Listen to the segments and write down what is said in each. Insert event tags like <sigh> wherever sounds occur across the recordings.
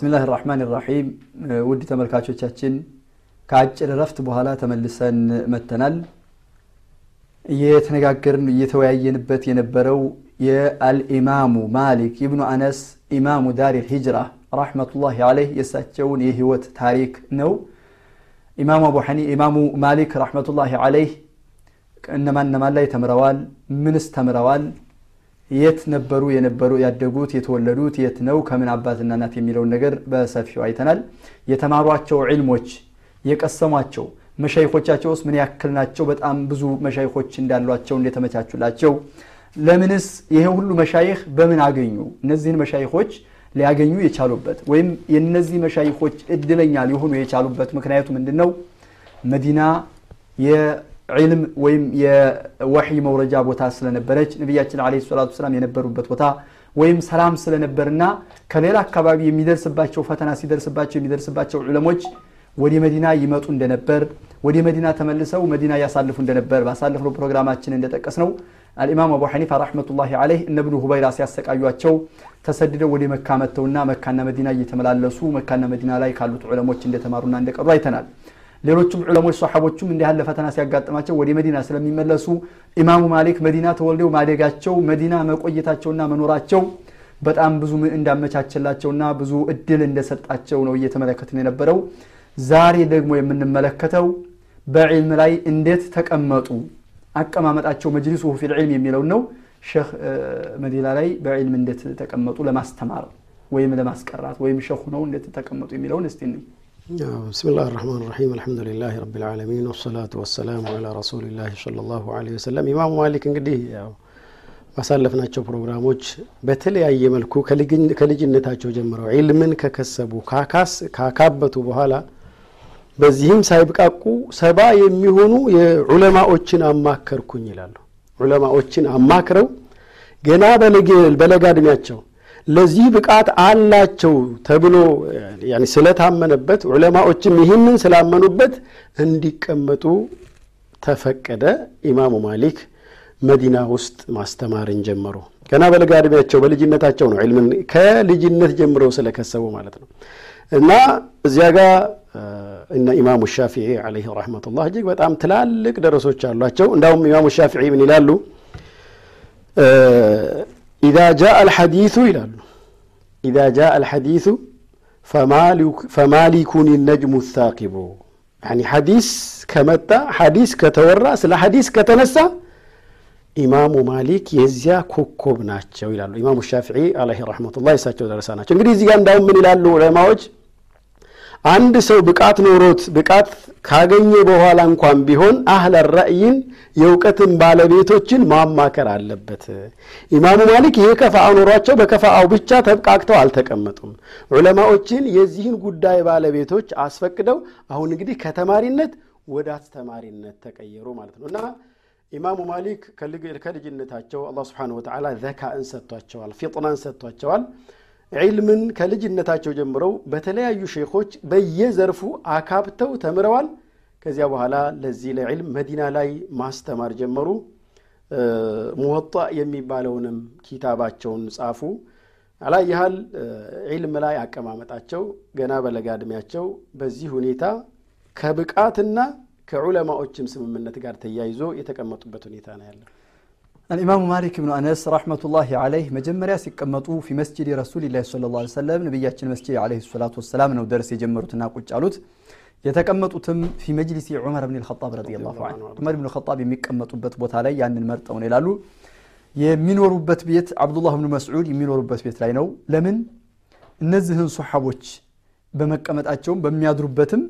ብስሚላህ ራሕማን ራሒም ውድ ተመልካቾቻችን ከአጭር ረፍት በኋላ ተመልሰን መተናል እየተነጋገርን እየተወያየንበት የነበረው የአልኢማሙ ማሊክ ኢብኑ አነስ ኢማሙ ዳር ልሂጅራ ረሕመቱላሂ አለይህ የእሳቸውን የህይወት ታሪክ ነው። ኢማሙ አቡ ሐኒ ኢማሙ ማሊክ ረሕመቱላሂ አለይህ እነማን እነማን ላይ ተምረዋል? ምንስ ተምረዋል የት ነበሩ የነበሩ ያደጉት የተወለዱት የት ነው ከምን አባትና እናት የሚለውን ነገር በሰፊው አይተናል። የተማሯቸው ዒልሞች የቀሰሟቸው መሻይኮቻቸው ውስጥ ምን ያክል ናቸው? በጣም ብዙ መሻይኮች እንዳሏቸው እንደተመቻቹላቸው። ለምንስ ይሄ ሁሉ መሻይህ በምን አገኙ? እነዚህን መሻይኮች ሊያገኙ የቻሉበት ወይም የነዚህ መሻይኮች እድለኛ ሊሆኑ የቻሉበት ምክንያቱ ምንድን ነው መዲና የዕልም ወይም የወሕይ መውረጃ ቦታ ስለነበረች ነቢያችን አለ ሰላቱ ሰላም የነበሩበት ቦታ ወይም ሰላም ስለነበርና ከሌላ አካባቢ የሚደርስባቸው ፈተና ሲደርስባቸው የሚደርስባቸው ዑለሞች ወደ መዲና ይመጡ እንደነበር ወደ መዲና ተመልሰው መዲና ያሳልፉ እንደነበር ባሳለፍነው ፕሮግራማችን እንደጠቀስ ነው አልኢማም አቡ ሐኒፋ ረሕመቱላሂ አለይህ እነ ሁበይራ ሲያሰቃዩቸው ተሰድደው ወደ መካ መጥተውና መካና መዲና እየተመላለሱ መካና መዲና ላይ ካሉት ዑለሞች እንደተማሩና እንደቀሩ አይተናል ሌሎችም ዑለሞች ሰሓቦቹም እንዲህ ያለ ፈተና ሲያጋጥማቸው ወደ መዲና ስለሚመለሱ ኢማሙ ማሊክ መዲና ተወልደው ማደጋቸው መዲና መቆየታቸውና መኖራቸው በጣም ብዙ እንዳመቻቸላቸውና ብዙ እድል እንደሰጣቸው ነው እየተመለከትን የነበረው። ዛሬ ደግሞ የምንመለከተው በዕልም ላይ እንዴት ተቀመጡ? አቀማመጣቸው መጅሊሱ ፊል ዕልም የሚለውን ነው። ሼህ መዲና ላይ በዕልም እንዴት ተቀመጡ? ለማስተማር ወይም ለማስቀራት ወይም ሼኹ ነው እንዴት ተቀመጡ የሚለውን እስቲ بسم الله الرحمن الرحيم الحمد لله رب العالمين والصلاة والسلام على رسول الله صلى الله عليه وسلم ኢማሙ ማሊክ እንግዲህ ያው ባሳለፍናቸው ፕሮግራሞች በተለያየ መልኩ ከልጅነታቸው ጀምረው ዒልምን ከከሰቡ ካካበቱ በኋላ በዚህም ሳይብቃቁ ሰባ የሚሆኑ የዑለማዎችን አማከርኩኝ ይላሉ ዑለማዎችን አማክረው ገና በለጋ እድሜያቸው ለዚህ ብቃት አላቸው ተብሎ ስለታመነበት ዑለማዎችም ይህንን ስላመኑበት እንዲቀመጡ ተፈቀደ። ኢማሙ ማሊክ መዲና ውስጥ ማስተማርን ጀመሩ። ገና በለጋ እድሜያቸው በልጅነታቸው ነው ዕልምን ከልጅነት ጀምረው ስለከሰቡ ማለት ነው። እና እዚያ ጋር እነ ኢማሙ ሻፊዒ አለይህ ረሕመቱላህ እጅግ በጣም ትላልቅ ደረሶች አሏቸው። እንዳውም ኢማሙ ሻፊዒ ምን ይላሉ ኢዛ ጃአ አልሐዲሱ ይላሉ ኢዛ ጃአ አልሐዲሱ ፈማሊኩን ነጅሙ ታቂቡ ሐዲስ ከመጣ ሐዲስ ከተወራ ስለ ሐዲስ ከተነሳ ኢማሙ ማሊክ የዚያ ኮከብ ናቸው ይላሉ ኢማሙ ሻፊዒ አለይህ ረሕመቱላህ የሳቸው ደረሳ ናቸው እንግዲህ እዚህ ጋር እንዳውም ምን ይላሉ ዑለማዎች አንድ ሰው ብቃት ኖሮት ብቃት ካገኘ በኋላ እንኳን ቢሆን አህለ ራእይን የእውቀትን ባለቤቶችን ማማከር አለበት። ኢማሙ ማሊክ ይሄ ከፋአ ኖሯቸው በከፋአው ብቻ ተብቃቅተው አልተቀመጡም። ዑለማዎችን የዚህን ጉዳይ ባለቤቶች አስፈቅደው አሁን እንግዲህ ከተማሪነት ወደ አስተማሪነት ተቀየሩ ማለት ነው። እና ኢማሙ ማሊክ ከልጅነታቸው አላ ስብሓን ወተላ ዘካእን ሰጥቷቸዋል ፊጥናን ሰጥቷቸዋል ዒልምን ከልጅነታቸው ጀምረው በተለያዩ ሼኾች በየዘርፉ አካብተው ተምረዋል። ከዚያ በኋላ ለዚህ ለዕልም መዲና ላይ ማስተማር ጀመሩ። ሙወጣ የሚባለውንም ኪታባቸውን ጻፉ። አላ ያህል ዒልም ላይ አቀማመጣቸው ገና በለጋ ዕድሜያቸው በዚህ ሁኔታ ከብቃትና ከዑለማዎችም ስምምነት ጋር ተያይዞ የተቀመጡበት ሁኔታ ነው ያለው الإمام مالك بن أنس رحمة الله عليه مجمريا سيقمطوا في مسجد رسول الله صلى الله عليه وسلم نبياتنا مسجد عليه الصلاة والسلام نو درس يجمروا ቁጭ አሉት የተቀመጡትም ፊ መጅሊሲ ዑመር ብን ልኸጣብ ረዲየላሁ ዐንሁ ዑመር ብን ልኸጣብ የሚቀመጡበት ቦታ ላይ ያንን መርጠው ነው ይላሉ የሚኖሩበት ቤት አብዱላህ ብን መስዑድ የሚኖሩበት ቤት ላይ ነው ለምን እነዚህን ሶሓቦች በመቀመጣቸውም በሚያድሩበትም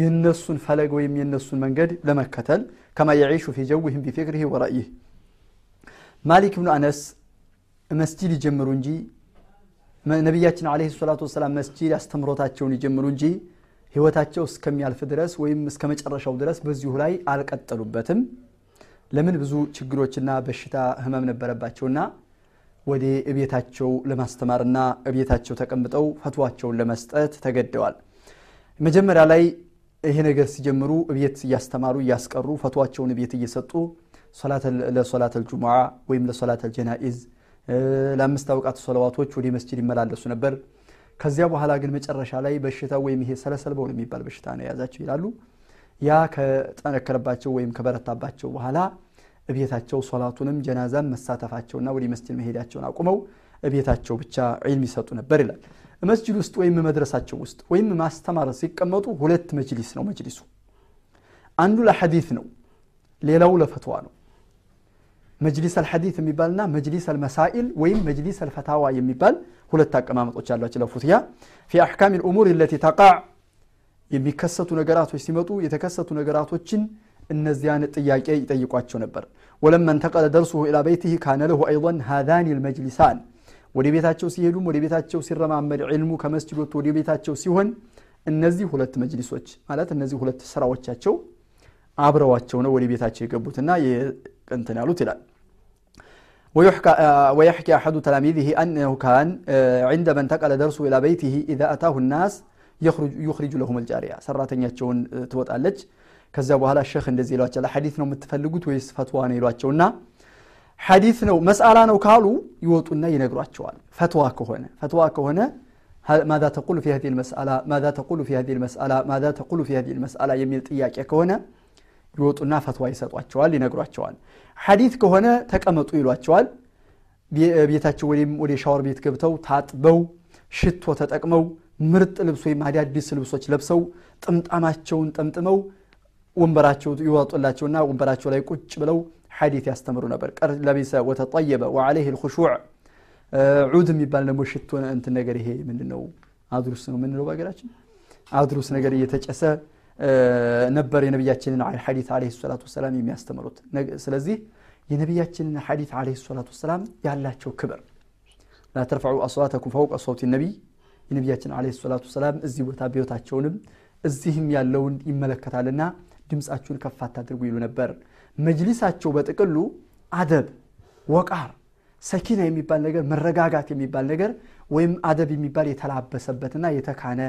የነሱን ፈለግ ወይም የነሱን መንገድ ለመከተል ከማ የዒሹ ፊ ጀውህም ቢፊክሪህ ወረእይህ ማሊክ ብኑ አነስ መስጂድ ይጀምሩ እንጂ ነቢያችን አለ ሰላቱ ወሰላም መስጂድ አስተምሮታቸውን ይጀምሩ እንጂ ህይወታቸው እስከሚያልፍ ድረስ ወይም እስከ መጨረሻው ድረስ በዚሁ ላይ አልቀጠሉበትም። ለምን? ብዙ ችግሮችና በሽታ ህመም ነበረባቸውና ወደ እቤታቸው ለማስተማርና እቤታቸው ተቀምጠው ፈትዋቸውን ለመስጠት ተገደዋል። መጀመሪያ ላይ ይሄ ነገር ሲጀምሩ እቤት እያስተማሩ እያስቀሩ ፈትዋቸውን እቤት እየሰጡ ለሶላት አልጁሙዓ ወይም ለሶላት አልጀናኢዝ ለአምስት አውቃት ሰለዋቶች ወደ መስጅድ ይመላለሱ ነበር ከዚያ በኋላ ግን መጨረሻ ላይ በሽታ ወይም ይሄ ሰለሰልበው የሚባል በሽታ ነው የያዛቸው ይላሉ። ያ ከጠነከረባቸው ወይም ከበረታባቸው በኋላ እቤታቸው ሶላቱንም ጀናዛን መሳተፋቸውና ወደ መስጅድ መሄዳቸውን አቁመው እቤታቸው ብቻ ዒልም ይሰጡ ነበር ይላል። መስጅድ ውስጥ ወይም መድረሳቸው ውስጥ ወይም ማስተማር ሲቀመጡ ሁለት መጅሊስ ነው መጅሊሱ። አንዱ ለሐዲት ነው፣ ሌላው ለፈትዋ ነው። መጅሊስ አልሐዲት የሚባልና መጅሊስ አልመሳኢል ወይም መጅሊስ አልፈታዋ የሚባል ሁለት አቀማመጦች አሏቸው ለፉትያ ፊ አሕካም ልእሙር ለቲ ተቃዕ የሚከሰቱ ነገራቶች ሲመጡ የተከሰቱ ነገራቶችን እነዚያን ጥያቄ ይጠይቋቸው ነበር። ወለማ እንተቀለ ደርሱሁ ኢላ በይቲህ ካነ ለሁ አይን ሃዛኒ ልመጅሊሳን ወደ ቤታቸው ሲሄዱም ወደ ቤታቸው ሲረማመድ ዕልሙ ከመስጅድ ወጥቶ ወደ ቤታቸው ሲሆን እነዚህ ሁለት መጅሊሶች ማለት እነዚህ ሁለት ስራዎቻቸው አብረዋቸው ነው ወደ ቤታቸው የገቡትና እንትን ያሉት ይላል። ويحكي أحد تلاميذه أنه كان عندما انتقل درسه إلى بيته إذا أتاه الناس يخرج, يخرج لهم الجارية ሰራተኛቸውን ትወጣለች ከዚያ በኋላ ሸህ እንደዚህ ይሏቸዋል ሐዲት ነው የምትፈልጉት ወይስ ፈትዋ ነው ይሏቸውና ሐዲት ነው መስአላ ነው ካሉ ይወጡና ይነግሯቸዋል ፈትዋ ከሆነ ፈትዋ ከሆነ ማዛ ተቁሉ ፊ هذه المسألة ማዛ ተቁሉ ፊ هذه المسألة ማዛ ተቁሉ ፊ هذه المسألة የሚል ጥያቄ ከሆነ ይወጡና ፈትዋ ይሰጧቸዋል ይነግሯቸዋል ሐዲት ከሆነ ተቀመጡ ይሏቸዋል ቤታቸው ወይም ወደ ሻወር ቤት ገብተው ታጥበው ሽቶ ተጠቅመው ምርጥ ልብስ ወይም አዳዲስ ልብሶች ለብሰው ጥምጣማቸውን ጠምጥመው ወንበራቸው ይወጡላቸውና ወንበራቸው ላይ ቁጭ ብለው ሐዲት ያስተምሩ ነበር ቀር ለቢሰ ወተጠየበ ወዓለይህ ልኹሹዕ ዑድ የሚባል ደግሞ ሽቶ እንትን ነገር ይሄ ምንድን ነው አድሩስ ነው ምንለው በሀገራችን አድሩስ ነገር እየተጨሰ ነበር የነቢያችንን ሐዲት አለ ሰላቱ ወሰላም የሚያስተምሩት። ስለዚህ የነቢያችንን ሐዲት አለ ሰላቱ ወሰላም ያላቸው ክብር። ላ ተርፈዑ አስዋተኩም ፈውቀ ሰውቲ ነቢይ። የነቢያችን አለ ሰላቱ ወሰላም እዚህ ቦታ ቤታቸውንም እዚህም ያለውን ይመለከታልና ድምፃችሁን ከፍ አታድርጉ ይሉ ነበር። መጅሊሳቸው በጥቅሉ አደብ ወቃር ሰኪና የሚባል ነገር መረጋጋት የሚባል ነገር ወይም አደብ የሚባል የተላበሰበትና የተካነ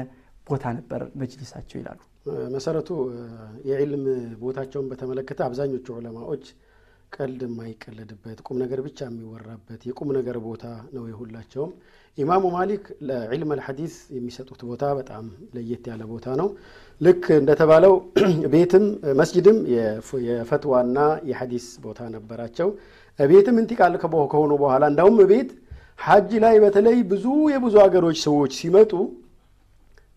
ቦታ ነበር መጅሊሳቸው ይላሉ መሰረቱ የዕልም ቦታቸውን በተመለከተ አብዛኞቹ ዑለማዎች ቀልድ የማይቀለድበት ቁም ነገር ብቻ የሚወራበት የቁም ነገር ቦታ ነው የሁላቸውም። ኢማሙ ማሊክ ለዕልም አልሐዲስ የሚሰጡት ቦታ በጣም ለየት ያለ ቦታ ነው። ልክ እንደተባለው <clears throat> ቤትም መስጅድም የፈትዋና የሐዲስ ቦታ ነበራቸው። ቤትም እንቲቃል ከሆኑ በኋላ እንዳውም ቤት ሐጅ ላይ በተለይ ብዙ የብዙ ሀገሮች ሰዎች ሲመጡ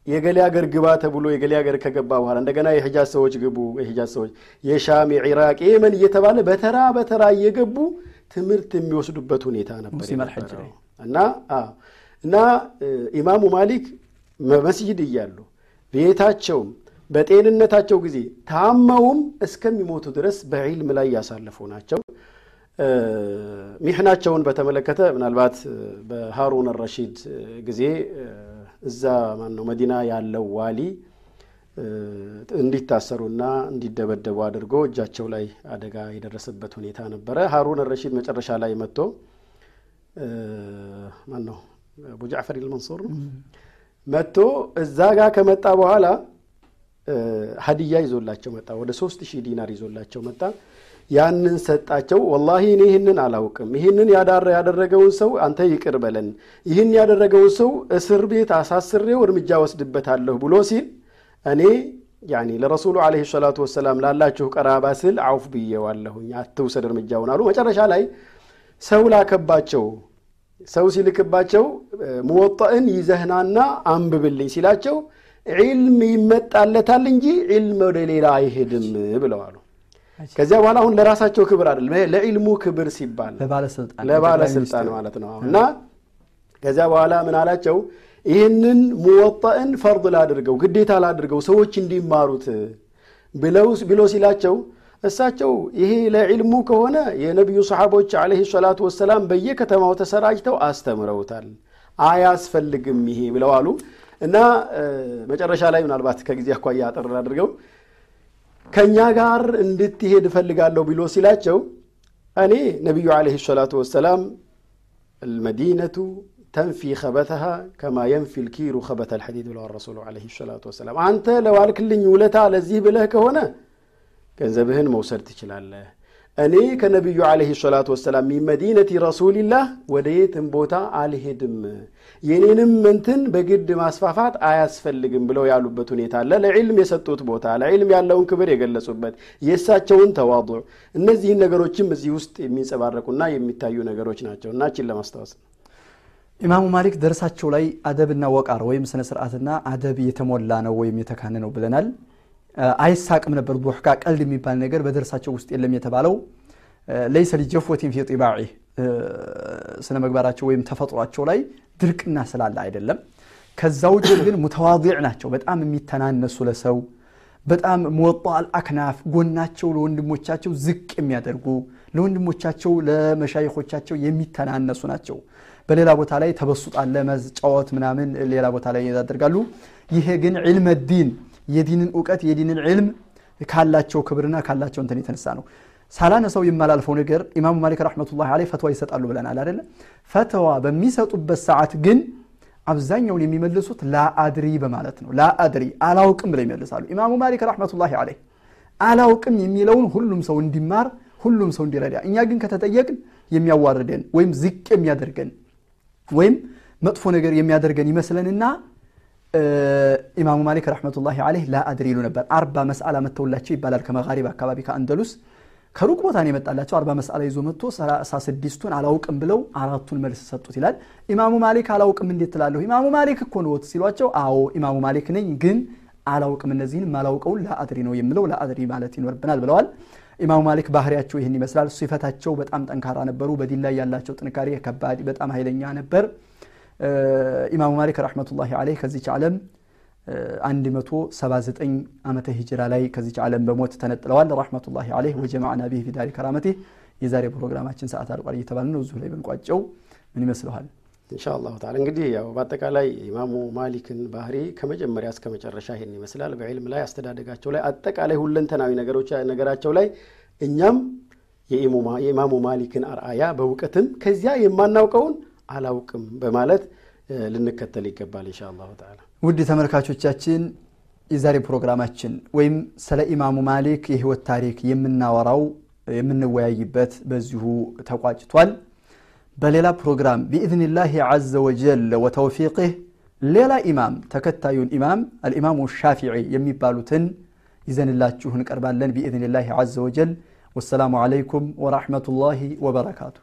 የገሌ ሀገር ግባ ተብሎ የገሌ ሀገር ከገባ በኋላ እንደገና የሂጃዝ ሰዎች ግቡ የሂጃዝ ሰዎች የሻም የኢራቅ የመን እየተባለ በተራ በተራ እየገቡ ትምህርት የሚወስዱበት ሁኔታ ነበር እና እና ኢማሙ ማሊክ መስጅድ እያሉ ቤታቸውም በጤንነታቸው ጊዜ ታመውም እስከሚሞቱ ድረስ በዒልም ላይ ያሳለፉ ናቸው። ሚሕናቸውን በተመለከተ ምናልባት በሃሩን ረሺድ ጊዜ እዛ ማን ነው መዲና ያለው ዋሊ እንዲታሰሩና እንዲደበደቡ አድርጎ እጃቸው ላይ አደጋ የደረሰበት ሁኔታ ነበረ። ሃሩን ረሺድ መጨረሻ ላይ መጥቶ ማን አቡ ጃዕፈር ልመንሱር መጥቶ እዛ ጋር ከመጣ በኋላ ሀዲያ ይዞላቸው መጣ። ወደ ሶስት ሺህ ዲናር ይዞላቸው መጣ ያንን ሰጣቸው። ወላሂ እኔ ይህንን አላውቅም። ይህንን ያደረገውን ሰው አንተ ይቅር በለን። ይህን ያደረገውን ሰው እስር ቤት አሳስሬው እርምጃ ወስድበታለሁ ብሎ ሲል እኔ ያኒ ለረሱሉ አለይሂ ሰላቱ ወሰላም ላላችሁ ቀራባ ስል አውፍ ብዬዋለሁኝ። አትውሰድ እርምጃውን አሉ። መጨረሻ ላይ ሰው ላከባቸው። ሰው ሲልክባቸው ሙወጣእን ይዘህናና አንብብልኝ ሲላቸው ዒልም ይመጣለታል እንጂ ዒልም ወደ ሌላ አይሄድም ብለዋሉ ከዚያ በኋላ አሁን ለራሳቸው ክብር አይደለም። ለዒልሙ ክብር ሲባል ለባለስልጣን ማለት ነው። እና ከዚያ በኋላ ምን አላቸው? ይህንን ሙወጣእን ፈርድ ላድርገው ግዴታ ላድርገው ሰዎች እንዲማሩት ብሎ ሲላቸው እሳቸው ይሄ ለዒልሙ ከሆነ የነቢዩ ሰሓቦች አለህ ሰላቱ ወሰላም በየከተማው ተሰራጭተው አስተምረውታል። አያስፈልግም ይሄ ብለው አሉ። እና መጨረሻ ላይ ምናልባት ከጊዜ አኳያ አጠር አድርገው ከእኛ ጋር እንድትሄድ እፈልጋለሁ ብሎ ሲላቸው እኔ ነቢዩ ዓለይሂ ሰላቱ ወሰላም አልመዲነቱ ተንፊ ከበተሃ ከማ የንፊ ልኪሩ ከበተ ልሐዲድ ብለዋል ረሱሉ ዓለይሂ ሰላቱ ወሰላም። አንተ ለዋልክልኝ ውለታ ለዚህ ብለህ ከሆነ ገንዘብህን መውሰድ ትችላለህ እኔ ከነቢዩ ዓለይሂ ሰላቱ ወሰላም መዲነቲ ረሱሊላህ ወደ የትም ቦታ አልሄድም፣ የኔንም እንትን በግድ ማስፋፋት አያስፈልግም ብለው ያሉበት ሁኔታ አለ። ለዕልም የሰጡት ቦታ፣ ለዕልም ያለውን ክብር የገለጹበት፣ የእሳቸውን ተዋضዕ፣ እነዚህን ነገሮችም እዚህ ውስጥ የሚንጸባረቁና የሚታዩ ነገሮች ናቸው እና ለማስታወስ ኢማሙ ማሊክ ደርሳቸው ላይ አደብና ወቃር ወይም ስነ ስርዓትና አደብ የተሞላ ነው ወይም የተካነ ነው ብለናል። አይሳቅም ነበር። ዱሕካ ቀልድ የሚባል ነገር በደርሳቸው ውስጥ የለም የተባለው ለይሰ ሊጀፎቲን ፊ ጢባዒ ስነ ምግባራቸው ወይም ተፈጥሯቸው ላይ ድርቅና ስላለ አይደለም። ከዛ ውጭ ግን ሙተዋዲዕ ናቸው። በጣም የሚተናነሱ ለሰው በጣም ሙወጣ አልአክናፍ ጎናቸው ለወንድሞቻቸው ዝቅ የሚያደርጉ ለወንድሞቻቸው ለመሻይኮቻቸው የሚተናነሱ ናቸው። በሌላ ቦታ ላይ ተበሱጣለ መጫወት ምናምን ሌላ ቦታ ላይ ያደርጋሉ። ይሄ ግን ዕልመ ዲን የዲንን እውቀት የዲንን ዕልም ካላቸው ክብርና ካላቸው እንትን የተነሳ ነው። ሳላነሳው የማላልፈው ነገር ኢማሙ ማሊክ ረሕመቱላሂ ዐለይሂ ፈትዋ ይሰጣሉ ብለናል አይደለ? ፈትዋ በሚሰጡበት ሰዓት ግን አብዛኛውን የሚመልሱት ላአድሪ በማለት ነው። ላአድሪ አላውቅም ብለው ይመልሳሉ። ኢማሙ ማሊክ ረሕመቱላሂ ዐለይሂ አላውቅም የሚለውን ሁሉም ሰው እንዲማር ሁሉም ሰው እንዲረዳ፣ እኛ ግን ከተጠየቅን የሚያዋርደን ወይም ዝቅ የሚያደርገን ወይም መጥፎ ነገር የሚያደርገን ይመስለንና ኢማሙ ማሊክ رحمة الله عليه لا أدري ይሉ ነበር። አርባ መስአላ መጥተውላቸው ይባላል። ከመጋሪብ አካባቢ ከአንደሉስ ከሩቅ ቦታ ነው የመጣላቸው። አርባ መስአላ ይዞ መጥቶ ሰላሳ ስድስቱን አላውቅም ብለው አራቱን መልስ ሰጡት ይላል። ኢማሙ ማሊክ አላውቅም እንዴት ትላለሁ? ኢማሙ ማሊክ እኮ ነዎት ሲሏቸው፣ አዎ ኢማሙ ማሊክ ነኝ፣ ግን አላውቅም እነዚህን ማላውቀውን لا أدري ነው የምለው لا أدري ማለት ይኖርብናል ብለዋል። ኢማሙ ማሊክ ባህሪያቸው ይህን ይመስላል። ሲፈታቸው በጣም ጠንካራ ነበሩ። በዲን ላይ ያላቸው ጥንካሬ ከባድ በጣም ኃይለኛ ነበር። ኢማሙ ማሊክ ረሕመቱላሂ ዐለይሂ ከዚች ዓለም 179 ዓመተ ሂጅራ ላይ ከዚች ዓለም በሞት ተነጥለዋል። ረሕመቱላሂ ዐለይሂ ወጀማዕና ቢህ ፊ ዳሪ ከራመቲህ። የዛሬ ፕሮግራማችን ሰዓት አልቋል እየተባለ ነው። እዚሁ ላይ ብንቋጨው ምን ይመስለዋል? ኢንሻአላሁ እንግዲህ ያው በአጠቃላይ ኢማሙ ማሊክን ባህሪ ከመጀመሪያ እስከ መጨረሻ ይሄን ይመስላል። በዕልም ላይ አስተዳደጋቸው ላይ አጠቃላይ ሁለንተናዊ ነገራቸው ላይ እኛም የኢማሙ ማሊክን አርአያ በእውቀትም ከዚያ የማናውቀውን አላውቅም በማለት ልንከተል ይገባል ኢንሻአላሁ ተዓላ። ውድ ተመልካቾቻችን የዛሬ ፕሮግራማችን ወይም ስለ ኢማሙ ማሊክ የህይወት ታሪክ የምናወራው የምንወያይበት በዚሁ ተቋጭቷል። በሌላ ፕሮግራም ቢኢዝኒላህ ዐዘ ወጀል ወተውፊቅህ ሌላ ኢማም ተከታዩን ኢማም አልኢማሙ ሻፊዒ የሚባሉትን ይዘንላችሁ እንቀርባለን ቢኢዝኒላህ ዐዘ ወጀል። ወሰላሙ ዓለይኩም ወራሕመቱላሂ ወበረካቱ።